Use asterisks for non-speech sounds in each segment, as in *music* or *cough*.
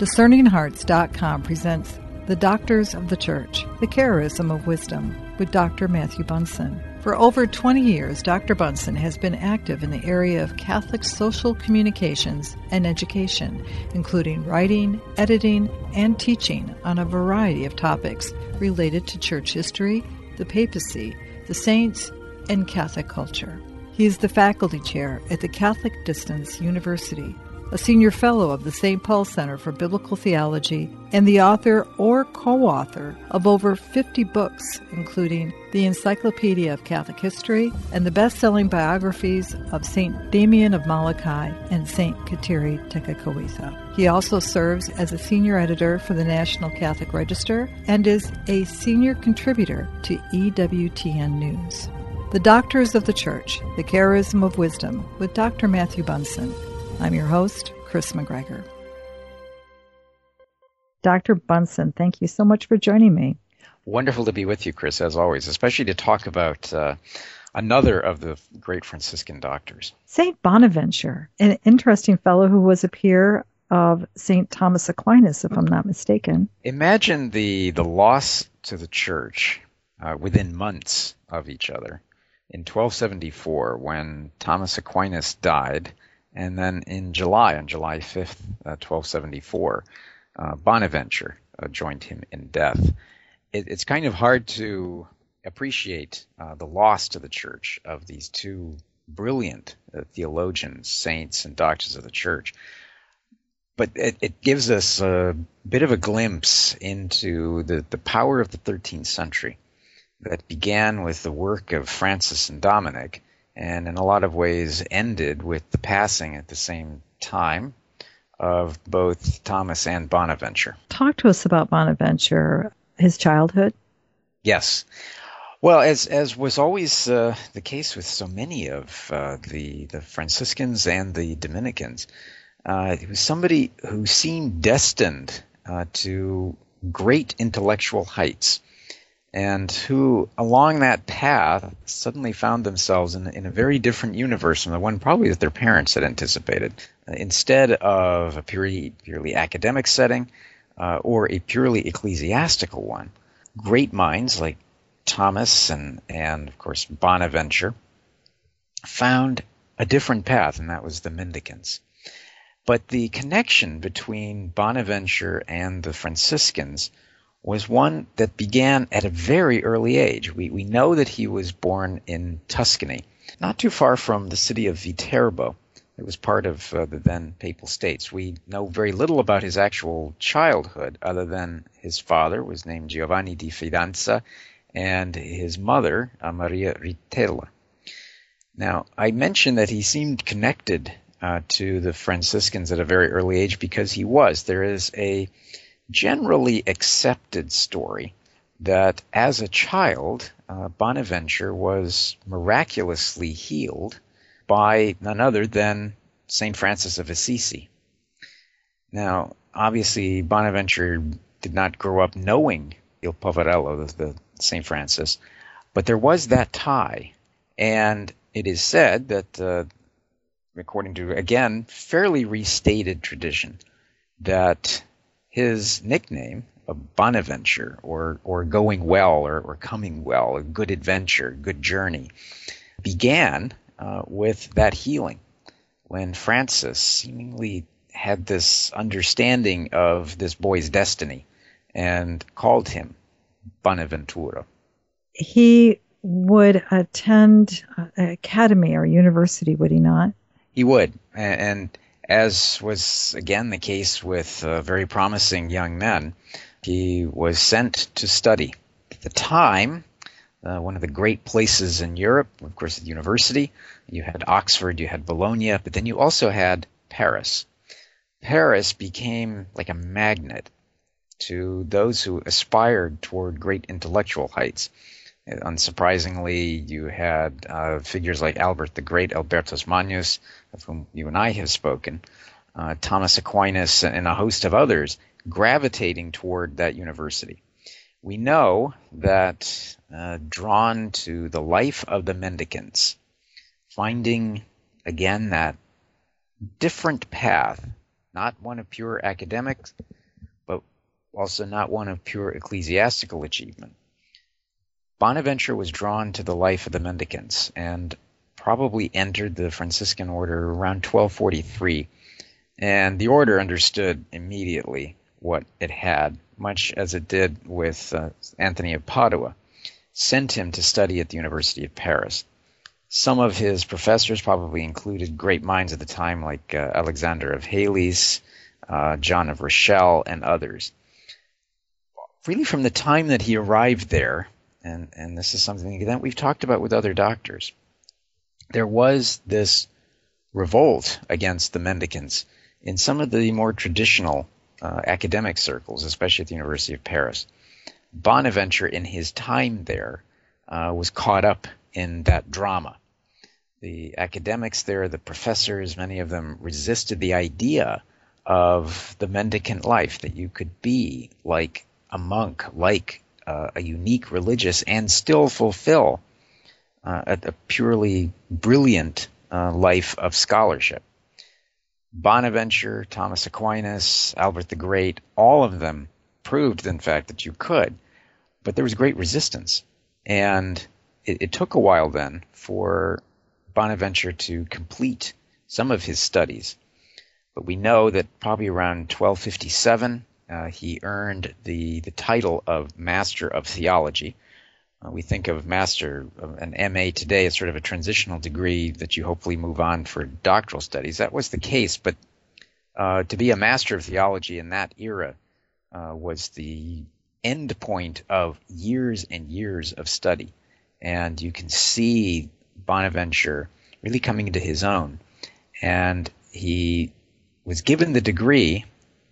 DiscerningHearts.com presents The Doctors of the Church, The Charism of Wisdom, with Dr. Matthew Bunson. For over 20 years, Dr. Bunson has been active in the area of Catholic social communications and education, including writing, editing, and teaching on a variety of topics related to church history, the papacy, the saints, and Catholic culture. He is the faculty chair at the Catholic Distance University a senior fellow of the St. Paul Center for Biblical Theology, and the author or co author of over 50 books, including the Encyclopedia of Catholic History and the best selling biographies of St. Damien of Molokai and St. Kateri Tekakwitha. He also serves as a senior editor for the National Catholic Register and is a senior contributor to EWTN News. The Doctors of the Church, The Charism of Wisdom, with Dr. Matthew Bunson. I'm your host, Chris McGregor. Dr. Bunson, thank you so much for joining me. Wonderful to be with you, Chris, as always, especially to talk about uh, another of the great Franciscan doctors. St. Bonaventure, an interesting fellow who was a peer of St. Thomas Aquinas, if I'm not mistaken. Imagine the, the loss to the church uh, within months of each other. In 1274, when Thomas Aquinas died, and then in July, on July 5th, uh, 1274, uh, Bonaventure uh, joined him in death. It, it's kind of hard to appreciate uh, the loss to the church of these two brilliant uh, theologians, saints, and doctors of the church. But it, it, gives us a bit of a glimpse into the, the power of the 13th century that began with the work of Francis and Dominic and in a lot of ways ended with the passing at the same time of both Thomas and Bonaventure. Talk to us about Bonaventure, his childhood. Yes. Well, as as was always uh, the case with so many of uh, the the Franciscans and the Dominicans, uh, he was somebody who seemed destined uh, to great intellectual heights and who, along that path, suddenly found themselves in, in a very different universe from the one probably that their parents had anticipated. Uh, instead of a purely, purely academic setting uh, or a purely ecclesiastical one, great minds like Thomas and, and, of course, Bonaventure found a different path, and that was the mendicants. But the connection between Bonaventure and the Franciscans was one that began at a very early age. We, we know that he was born in Tuscany, not too far from the city of Viterbo. It was part of uh, the then Papal States. We know very little about his actual childhood, other than his father was named Giovanni di Fidanza and his mother, uh, Maria Ritella. Now, I mentioned that he seemed connected uh, to the Franciscans at a very early age because he was. There is a generally accepted story that as a child, uh, Bonaventure was miraculously healed by none other than St. Francis of Assisi. Now, obviously, Bonaventure did not grow up knowing Il Poverello, the, the St. Francis, but there was that tie. And it is said that, uh, according to, again, fairly restated tradition, that his nickname, a Bonaventure, or, or going well, or, or coming well, a good adventure, good journey, began uh, with that healing when Francis seemingly had this understanding of this boy's destiny and called him Bonaventura. He would attend academy or university, would he not? He would, and as was again the case with uh, very promising young men, he was sent to study. At the time, uh, one of the great places in Europe, of course, the university. You had Oxford, you had Bologna, but then you also had Paris. Paris became like a magnet to those who aspired toward great intellectual heights. Unsurprisingly, you had uh, figures like Albert the Great, Albertus Magnus, of whom you and I have spoken, uh, Thomas Aquinas, and a host of others gravitating toward that university. We know that uh, drawn to the life of the mendicants, finding again that different path not one of pure academics, but also not one of pure ecclesiastical achievement. Bonaventure was drawn to the life of the mendicants and probably entered the Franciscan order around 1243. And the order understood immediately what it had, much as it did with uh, Anthony of Padua, sent him to study at the University of Paris. Some of his professors probably included great minds at the time, like uh, Alexander of Hales, uh, John of Rochelle, and others. Really, from the time that he arrived there, and, and this is something that we've talked about with other doctors, there was this revolt against the mendicants in some of the more traditional uh, academic circles, especially at the University of Paris. Bonaventure, in his time there, uh, was caught up in that drama the academics there, the professors, many of them resisted the idea of the mendicant life, that you could be like a monk, like uh, a unique religious, and still fulfill uh, a, a, purely brilliant uh, life of scholarship. Bonaventure, Thomas Aquinas, Albert the Great, all of them proved, in fact, that you could, but there was great resistance. And it, it took a while then for Bonaventure to complete some of his studies. But we know that probably around 1257, uh, he earned the, the title of Master of Theology. Uh, we think of Master, an MA today, as sort of a transitional degree that you hopefully move on for doctoral studies. That was the case, but uh, to be a Master of Theology in that era uh, was the end point of years and years of study. And you can see Bonaventure really coming into his own. And he was given the degree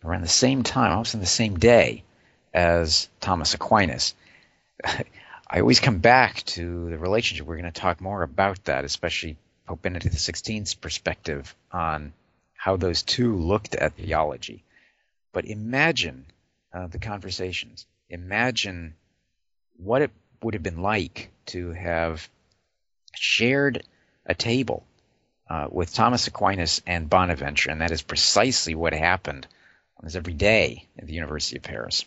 around the same time, almost on the same day, as Thomas Aquinas. *laughs* I always come back to the relationship. We're going to talk more about that, especially Pope Benedict XVI's perspective on how those two looked at theology. But imagine uh, the conversations. Imagine what it would have been like to have shared a table uh, with Thomas Aquinas and Bonaventure, and that is precisely what happened almost every day at the University of Paris.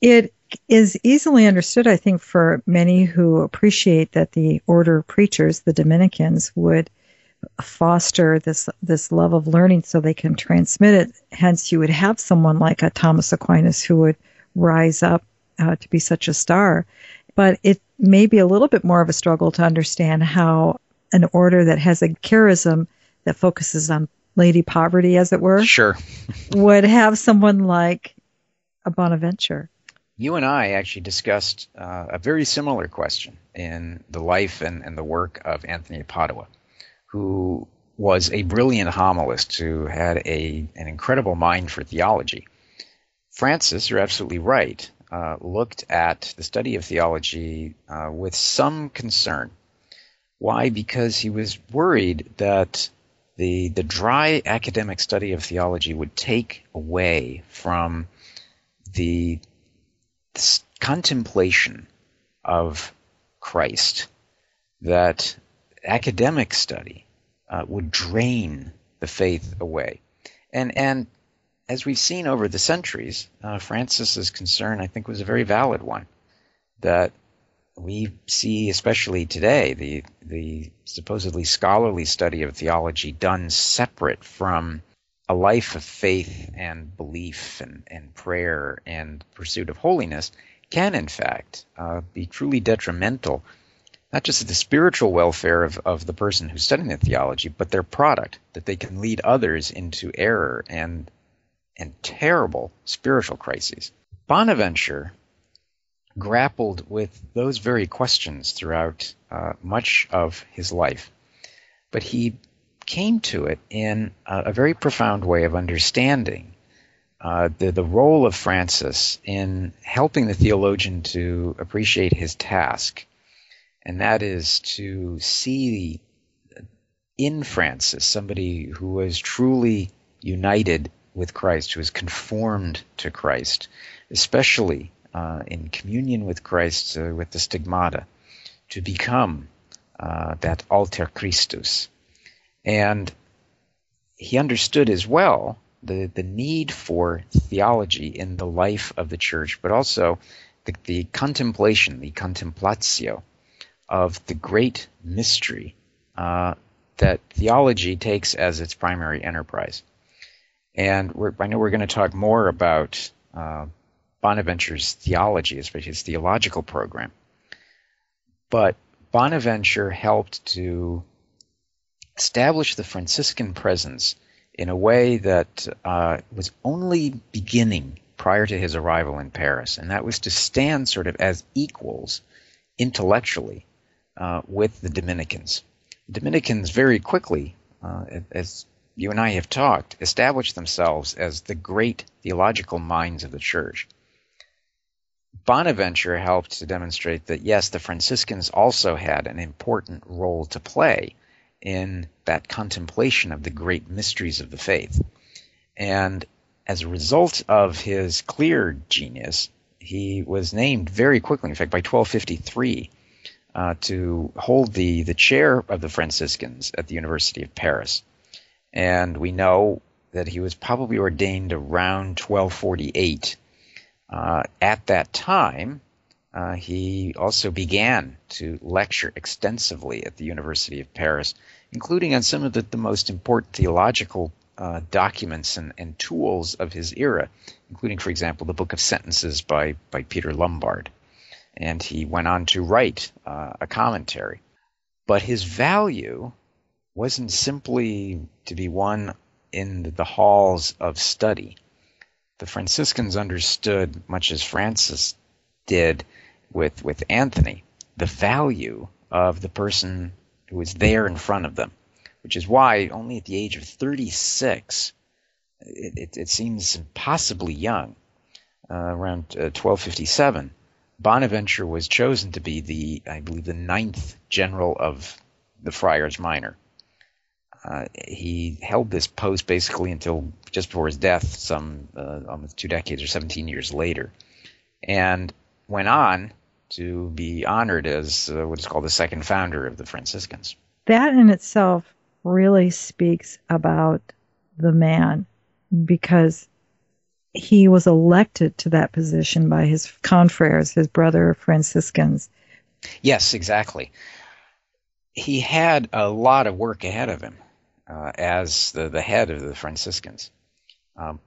It is easily understood, I think, for many who appreciate that the order of preachers, the Dominicans, would foster this this love of learning so they can transmit it. Hence, you would have someone like a Thomas Aquinas who would rise up uh, to be such a star. But it may be a little bit more of a struggle to understand how an order that has a charism that focuses on lady poverty, as it were, sure, would have someone like a Bonaventure. You and I actually discussed uh, a very similar question in the life and, and the work of Anthony Padua, who was a brilliant homilist who had a an incredible mind for theology. Francis, you're absolutely right, uh, looked at the study of theology uh, with some concern. Why? Because he was worried that the the dry academic study of theology would take away from the contemplation of Christ. That academic study uh, would drain the faith away, and and as we've seen over the centuries, uh, Francis's concern, I think, was a very valid one. That we see, especially today, the the supposedly scholarly study of theology done separate from a life of faith and belief and, and prayer and pursuit of holiness can, in fact, uh, be truly detrimental, not just to the spiritual welfare of, of the person who's studying the theology, but their product, that they can lead others into error and and terrible spiritual crises. Bonaventure grappled with those very questions throughout uh, much of his life, but he came to it in a, a very profound way of understanding uh, the, the role of Francis in helping the theologian to appreciate his task, and that is to see in Francis somebody who was truly united with Christ, who is conformed to Christ, especially uh, in communion with Christ, uh, with the stigmata, to become uh, that alter Christus. And he understood as well the, the need for theology in the life of the church, but also the, the contemplation, the contemplatio of the great mystery uh, that theology takes as its primary enterprise. And I know we're going to talk more about uh, Bonaventure's theology, especially his theological program. But Bonaventure helped to establish the Franciscan presence in a way that uh, was only beginning prior to his arrival in Paris, and that was to stand sort of as equals intellectually uh, with the Dominicans. The Dominicans very quickly, uh, as you and I have talked, established themselves as the great theological minds of the church. Bonaventure helped to demonstrate that yes, the Franciscans also had an important role to play in that contemplation of the great mysteries of the faith. And as a result of his clear genius, he was named very quickly, in fact, by 1253, uh, to hold the, the chair of the Franciscans at the University of Paris. And we know that he was probably ordained around 1248. Uh, at that time, uh, he also began to lecture extensively at the University of Paris, including on some of the, the most important theological uh, documents and, and, tools of his era, including, for example, the Book of Sentences by, by Peter Lombard. And he went on to write uh, a commentary. But his value wasn't simply to be won in the halls of study. The Franciscans understood, much as Francis did, with, with Anthony, the value of the person who was there in front of them, which is why only at the age of 36, it, it, it seems impossibly young, uh, around uh, 1257, Bonaventure was chosen to be the, I believe, the ninth general of the Friars Minor. Uh, he held this post basically until just before his death, some uh, almost two decades or 17 years later, and went on to be honored as uh, what is called the second founder of the Franciscans. That in itself really speaks about the man because he was elected to that position by his confreres, his brother Franciscans. Yes, exactly. He had a lot of work ahead of him uh, as the, the head of the Franciscans. Um,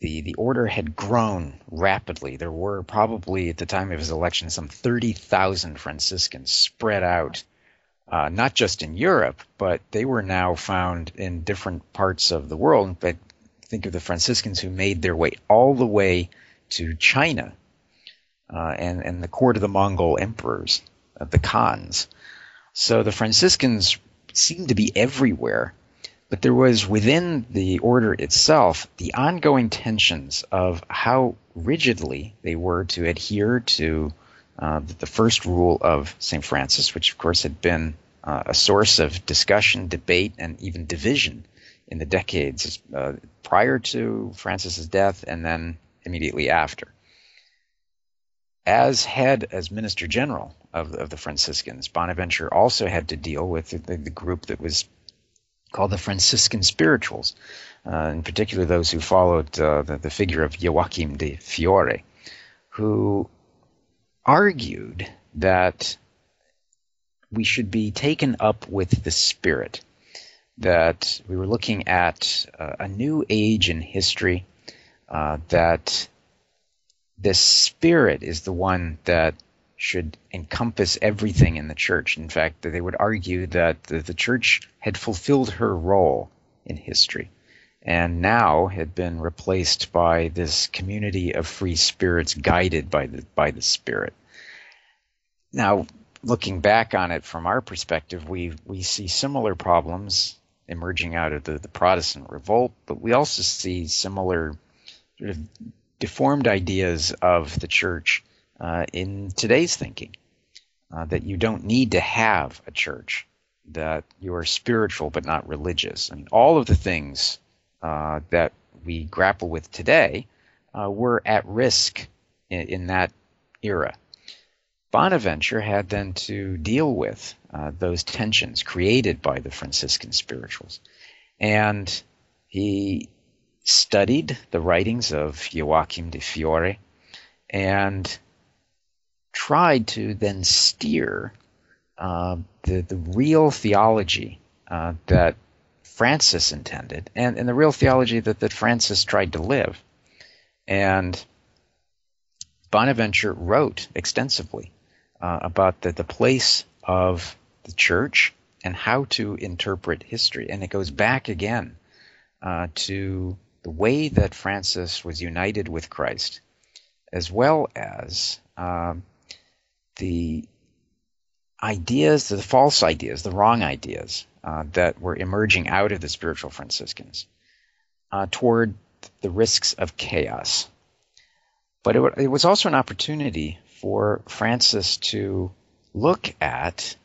the, the order had grown rapidly. There were probably, at the time of his election, some 30,000 Franciscans spread out, uh, not just in Europe, but they were now found in different parts of the world. But think of the Franciscans who made their way all the way to China uh, and, and the court of the Mongol emperors, uh, the Khans. So the Franciscans seemed to be everywhere but there was within the order itself the ongoing tensions of how rigidly they were to adhere to uh, the first rule of St. Francis, which of course had been uh, a source of discussion, debate, and even division in the decades uh, prior to Francis's death and then immediately after. As head, as minister general of, of the Franciscans, Bonaventure also had to deal with the, the group that was called the Franciscan spirituals, uh, in particular those who followed uh, the, the, figure of Joachim de Fiore, who argued that we should be taken up with the Spirit, that we were looking at uh, a new age in history, uh, that the Spirit is the one that should encompass everything in the church. In fact, they would argue that the, the church had fulfilled her role in history and now had been replaced by this community of free spirits guided by the by the spirit. Now, looking back on it from our perspective, we we see similar problems emerging out of the, the Protestant revolt, but we also see similar sort of deformed ideas of the church uh, in today's thinking. Uh, that you don't need to have a church, that you are spiritual but not religious. I mean, all of the things uh, that we grapple with today uh, were at risk in, in, that era. Bonaventure had then to deal with uh, those tensions created by the Franciscan spirituals. And he studied the writings of Joachim de Fiore and tried to then steer uh, the, the real theology uh, that Francis intended and, and the real theology that, that Francis tried to live. And Bonaventure wrote extensively uh, about the, the place of the church and how to interpret history. And it goes back again uh, to the way that Francis was united with Christ, as well as um, the ideas, the false ideas, the wrong ideas uh, that were emerging out of the spiritual Franciscans uh, toward the risks of chaos. But it, it was also an opportunity for Francis to look at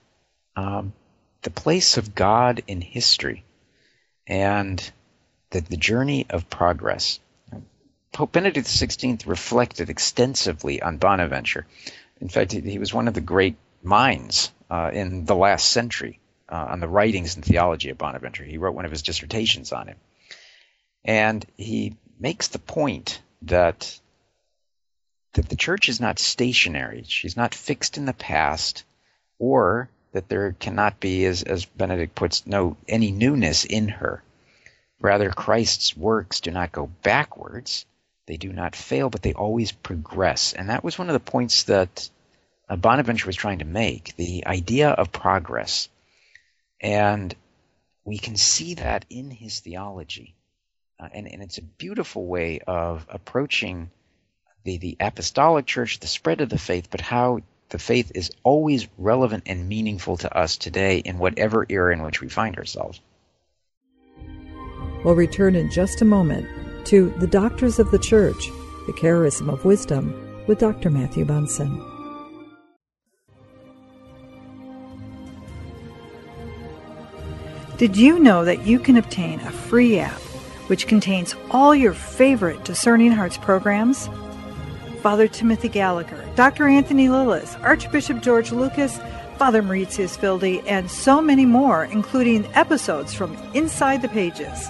um, the place of God in history and the, the journey of progress. Pope Benedict XVI reflected extensively on Bonaventure. In fact, he, was one of the great minds uh, in the last century uh, on the writings and theology of Bonaventure. He wrote one of his dissertations on him. And he makes the point that that the church is not stationary. She's not fixed in the past, or that there cannot be, as, as Benedict puts, no any newness in her. Rather, Christ's works do not go backwards, they do not fail, but they always progress. And that was one of the points that uh, Bonaventure was trying to make the idea of progress. And we can see that in his theology. Uh, and, and it's a beautiful way of approaching the, the apostolic church, the spread of the faith, but how the faith is always relevant and meaningful to us today in whatever era in which we find ourselves. We'll return in just a moment to The Doctors of the Church, the Charism of Wisdom, with Dr. Matthew Bunson. Did you know that you can obtain a free app which contains all your favorite Discerning Hearts programs? Father Timothy Gallagher, Dr. Anthony Lilles, Archbishop George Lucas, Father Mauritius Wilde, and so many more, including episodes from Inside the Pages,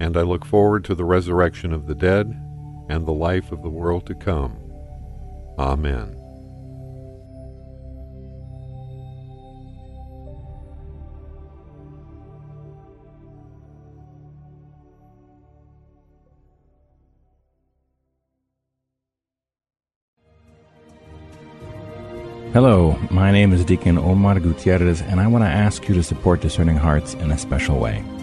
and I look forward to the resurrection of the dead and the life of the world to come. Amen. Hello, my name is Deacon Omar Gutierrez, and I want to ask you to support Discerning Hearts in a special way.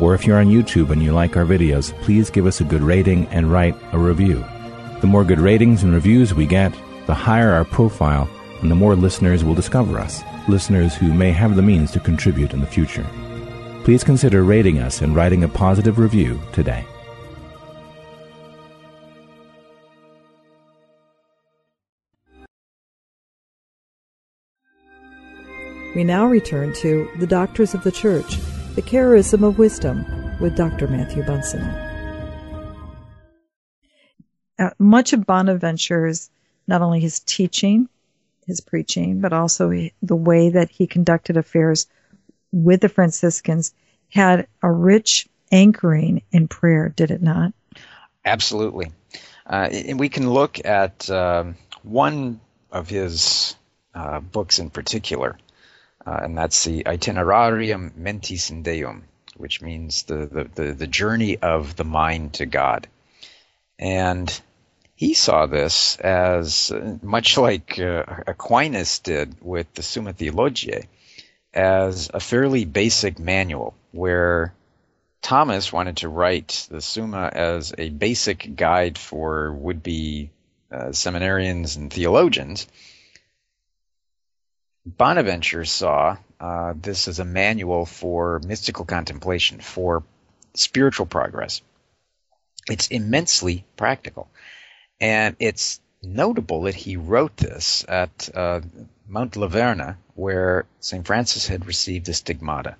or if you're on YouTube and you like our videos, please give us a good rating and write a review. The more good ratings and reviews we get, the higher our profile and the more listeners will discover us, listeners who may have the means to contribute in the future. Please consider rating us and writing a positive review today. We now return to The Doctors of the Church, the Charism of Wisdom, with Dr. Matthew Bunson. Uh, much of Bonaventure's, not only his teaching, his preaching, but also the way that he conducted affairs with the Franciscans had a rich anchoring in prayer, did it not? Absolutely. Uh, and we can look at um, one of his uh, books in particular, uh, and that's the Itinerarium Mentis in Deum, which means the, the, the, the journey of the mind to God. And he saw this as uh, much like uh, Aquinas did with the Summa Theologiae, as a fairly basic manual where Thomas wanted to write the Summa as a basic guide for would be uh, seminarians and theologians. Bonaventure saw uh, this as a manual for mystical contemplation, for spiritual progress. It's immensely practical. And it's notable that he wrote this at uh, Mount Laverna, where St. Francis had received the stigmata.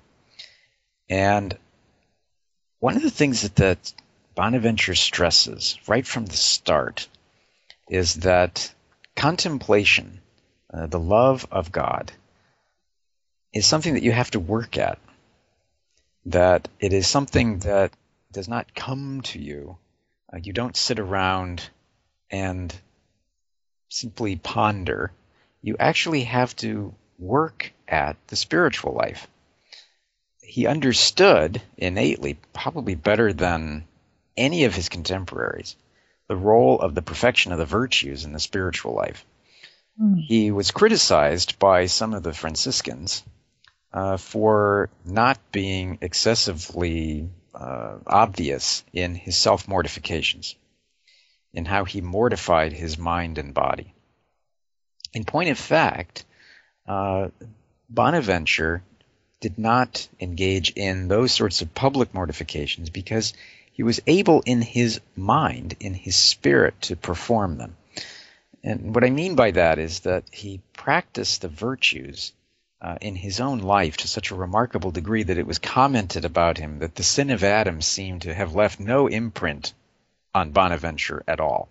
And one of the things that, that Bonaventure stresses right from the start is that contemplation uh, the love of God is something that you have to work at. That it is something that does not come to you. Uh, you don't sit around and simply ponder. You actually have to work at the spiritual life. He understood innately, probably better than any of his contemporaries, the role of the perfection of the virtues in the spiritual life. Mm. He was criticized by some of the Franciscans uh, for not being excessively uh, obvious in his self mortifications, in how he mortified his mind and body. In point of fact, uh, Bonaventure did not engage in those sorts of public mortifications because he was able in his mind, in his spirit, to perform them. And what I mean by that is that he practiced the virtues uh, in his own life to such a remarkable degree that it was commented about him that the sin of Adam seemed to have left no imprint on Bonaventure at all.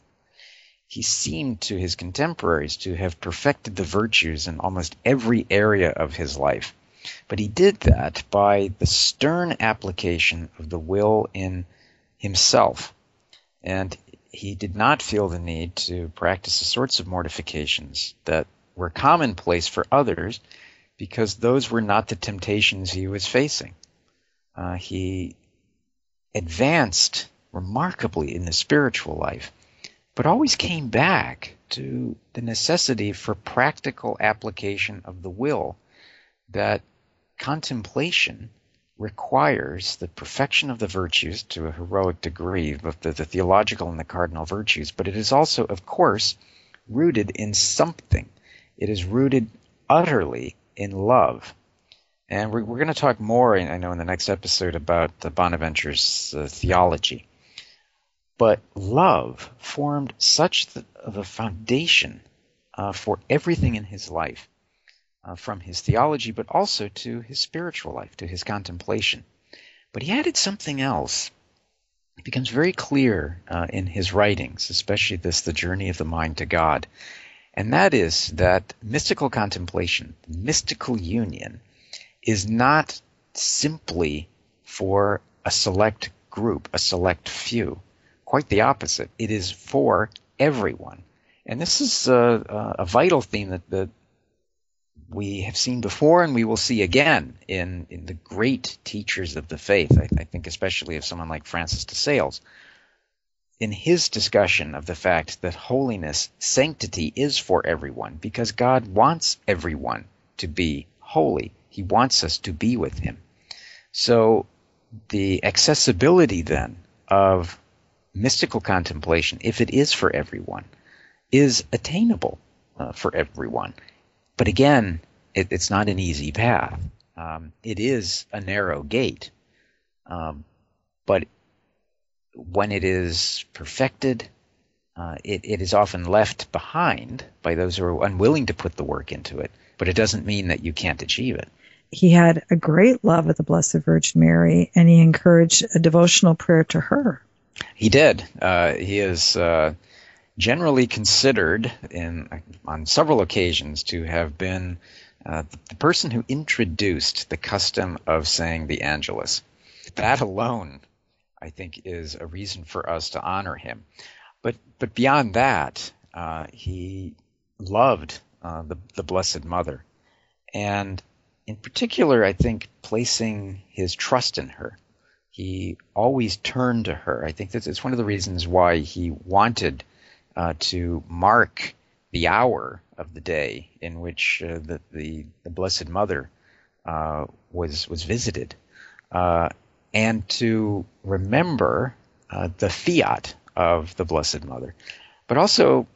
He seemed to his contemporaries to have perfected the virtues in almost every area of his life. But he did that by the stern application of the will in himself. And he did not feel the need to practice the sorts of mortifications that were commonplace for others because those were not the temptations he was facing. Uh, he advanced remarkably in the spiritual life, but always came back to the necessity for practical application of the will that contemplation requires the perfection of the virtues to a heroic degree, both the, the, theological and the cardinal virtues, but it is also, of course, rooted in something. It is rooted utterly in love. And we're, we're going to talk more, I know, in the next episode about the Bonaventure's uh, theology. But love formed such the, foundation uh, for everything in his life uh, from his theology, but also to his spiritual life, to his contemplation. But he added something else. It becomes very clear uh, in his writings, especially this, The Journey of the Mind to God. And that is that mystical contemplation, mystical union, is not simply for a select group, a select few. Quite the opposite. It is for everyone. And this is a, a vital theme that, that we have seen before and we will see again in, in the great teachers of the faith. I, I think especially of someone like Francis de Sales. In his discussion of the fact that holiness, sanctity is for everyone because God wants everyone to be holy. He wants us to be with Him. So the accessibility then of mystical contemplation, if it is for everyone, is attainable uh, for everyone. But again, it, it's not an easy path. Um, it is a narrow gate. Um, but when it is perfected, uh, it, it is often left behind by those who are unwilling to put the work into it. But it doesn't mean that you can't achieve it. He had a great love of the Blessed Virgin Mary, and he encouraged a devotional prayer to her. He did. Uh, he is uh, generally considered in on several occasions to have been uh, the person who introduced the custom of saying the Angelus. That alone, I think, is a reason for us to honor him. But but beyond that, uh, he loved uh, the the Blessed Mother, and in particular, I think placing his trust in her. He always turned to her. I think that's it's one of the reasons why he wanted uh, to mark the hour of the day in which uh, the, the, the Blessed Mother uh, was was visited, uh, and to remember uh, the fiat of the Blessed Mother, but also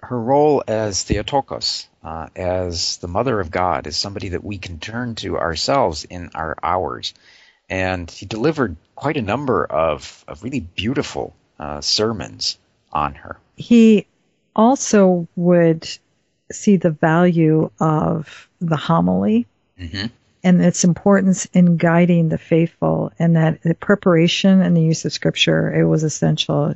her role as Theotokos, uh, as the Mother of God, as somebody that we can turn to ourselves in our hours. And he delivered quite a number of, of really beautiful sermons on her. He also would see the value of the homily mm-hmm. and its importance in guiding the faithful, and that the preparation and the use of scripture it was essential.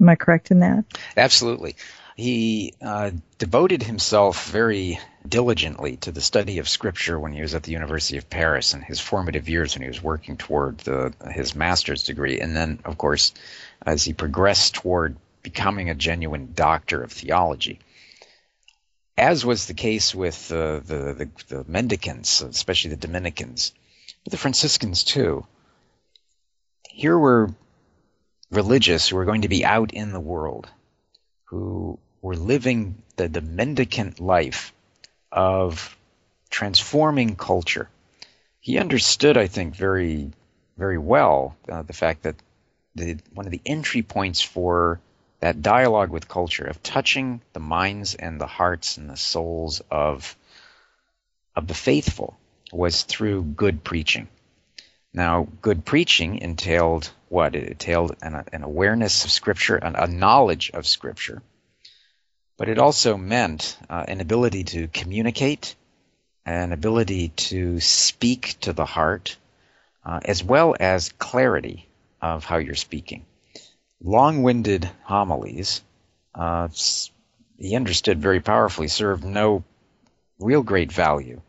Am I correct in that? Absolutely. He uh, devoted himself very diligently to the study of Scripture when he was at the University of Paris in his formative years when he was working toward the, his master's degree. And then, of course, as he progressed toward becoming a genuine doctor of theology. As was the case with uh, the, the, the mendicants, especially the Dominicans, but the Franciscans too. Here were religious who were going to be out in the world, who were living the, the mendicant life of transforming culture. He understood, I think, very, very well uh, the fact that the, one of the entry points for that dialogue with culture, of touching the minds and the hearts and the souls of, of the faithful, was through good preaching. Now, good preaching entailed what? It entailed an, an awareness of Scripture, an, a knowledge of Scripture, but it also meant uh, an ability to communicate, an ability to speak to the heart, uh, as well as clarity of how you're speaking. Long winded homilies, uh, he understood very powerfully, served no real great value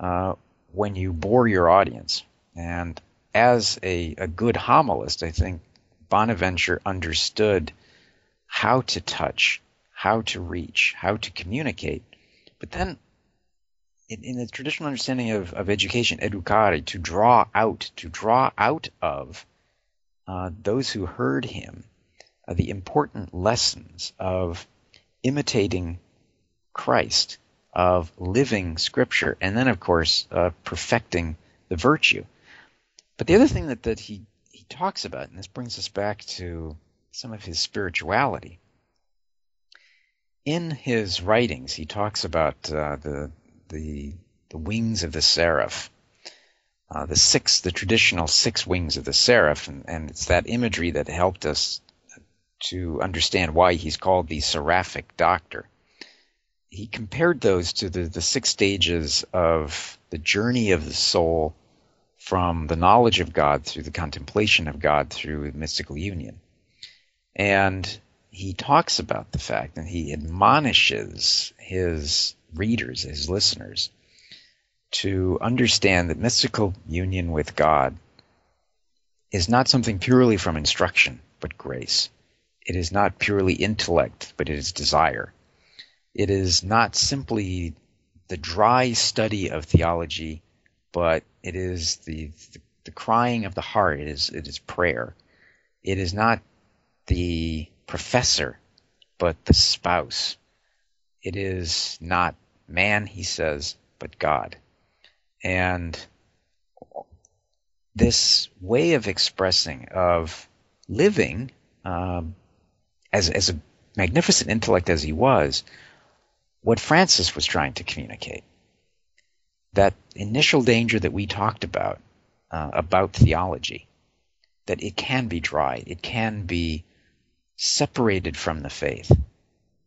uh, when you bore your audience. And as a, a good homilist, I think Bonaventure understood how to touch how to reach, how to communicate. But then, in, in the traditional understanding of, of education, educare, to draw out, to draw out of uh, those who heard him uh, the important lessons of imitating Christ, of living Scripture, and then, of course, uh, perfecting the virtue. But the other thing that, that he, he talks about, and this brings us back to some of his spirituality, in his writings, he talks about uh, the, the, the wings of the seraph, uh, the six, the traditional six wings of the seraph, and, and, it's that imagery that helped us to understand why he's called the seraphic doctor. He compared those to the, the six stages of the journey of the soul from the knowledge of God through the contemplation of God through mystical union. And he talks about the fact and he admonishes his readers, his listeners, to understand that mystical union with God is not something purely from instruction, but grace. It is not purely intellect, but it is desire. It is not simply the dry study of theology, but it is the, the, the crying of the heart. It is, it is prayer. It is not the professor, but the spouse. It is not man, he says, but God. And this way of expressing, of living um, as, as a magnificent intellect as he was, what Francis was trying to communicate. That initial danger that we talked about, uh, about theology, that it can be dry, it can be separated from the faith.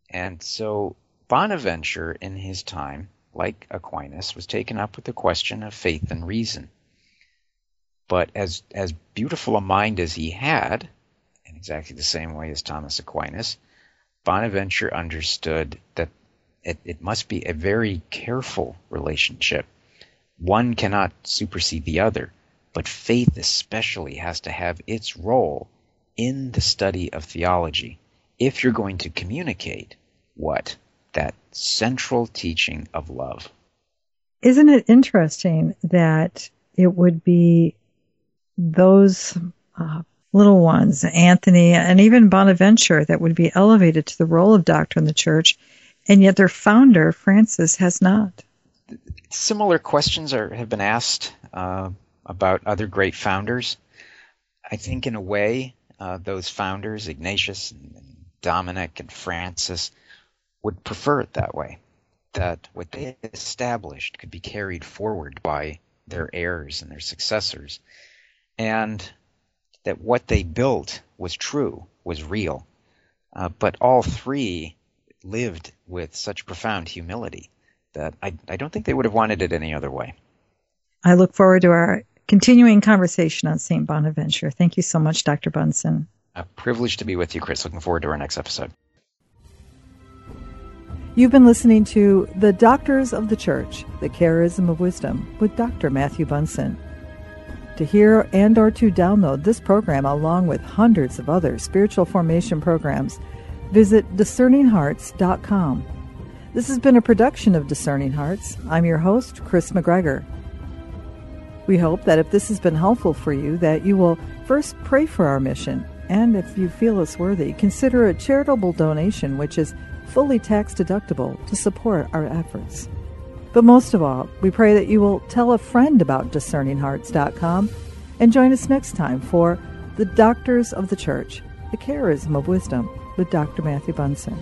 And so Bonaventure, in his time, like Aquinas, was taken up with the question of faith and reason. But as, as beautiful a mind as he had, in exactly the same way as Thomas Aquinas, Bonaventure understood that it, it must be a very careful relationship. One cannot supersede the other, but faith especially has to have its role in the study of theology if you're going to communicate what? That central teaching of love. Isn't it interesting that it would be those uh, little ones, Anthony and even Bonaventure, that would be elevated to the role of doctor in the church, and yet their founder, Francis, has not? Similar questions are, have been asked uh, about other great founders. I think, in a way, uh, those founders, Ignatius and, and Dominic and Francis, would prefer it that way. That what they established could be carried forward by their heirs and their successors. And that what they built was true, was real. Uh, but all three lived with such profound humility that I, I don't think they would have wanted it any other way. I look forward to our continuing conversation on St. Bonaventure. Thank you so much, Dr. Bunson. A privilege to be with you, Chris. Looking forward to our next episode. You've been listening to The Doctors of the Church, The Charism of Wisdom with Dr. Matthew Bunson. To hear and or to download this program along with hundreds of other spiritual formation programs, visit discerninghearts.com. This has been a production of Discerning Hearts. I'm your host, Chris McGregor. We hope that if this has been helpful for you, that you will first pray for our mission, and if you feel us worthy, consider a charitable donation which is fully tax deductible to support our efforts. But most of all, we pray that you will tell a friend about discerninghearts.com and join us next time for The Doctors of the Church, the Charism of Wisdom with Dr. Matthew Bunson.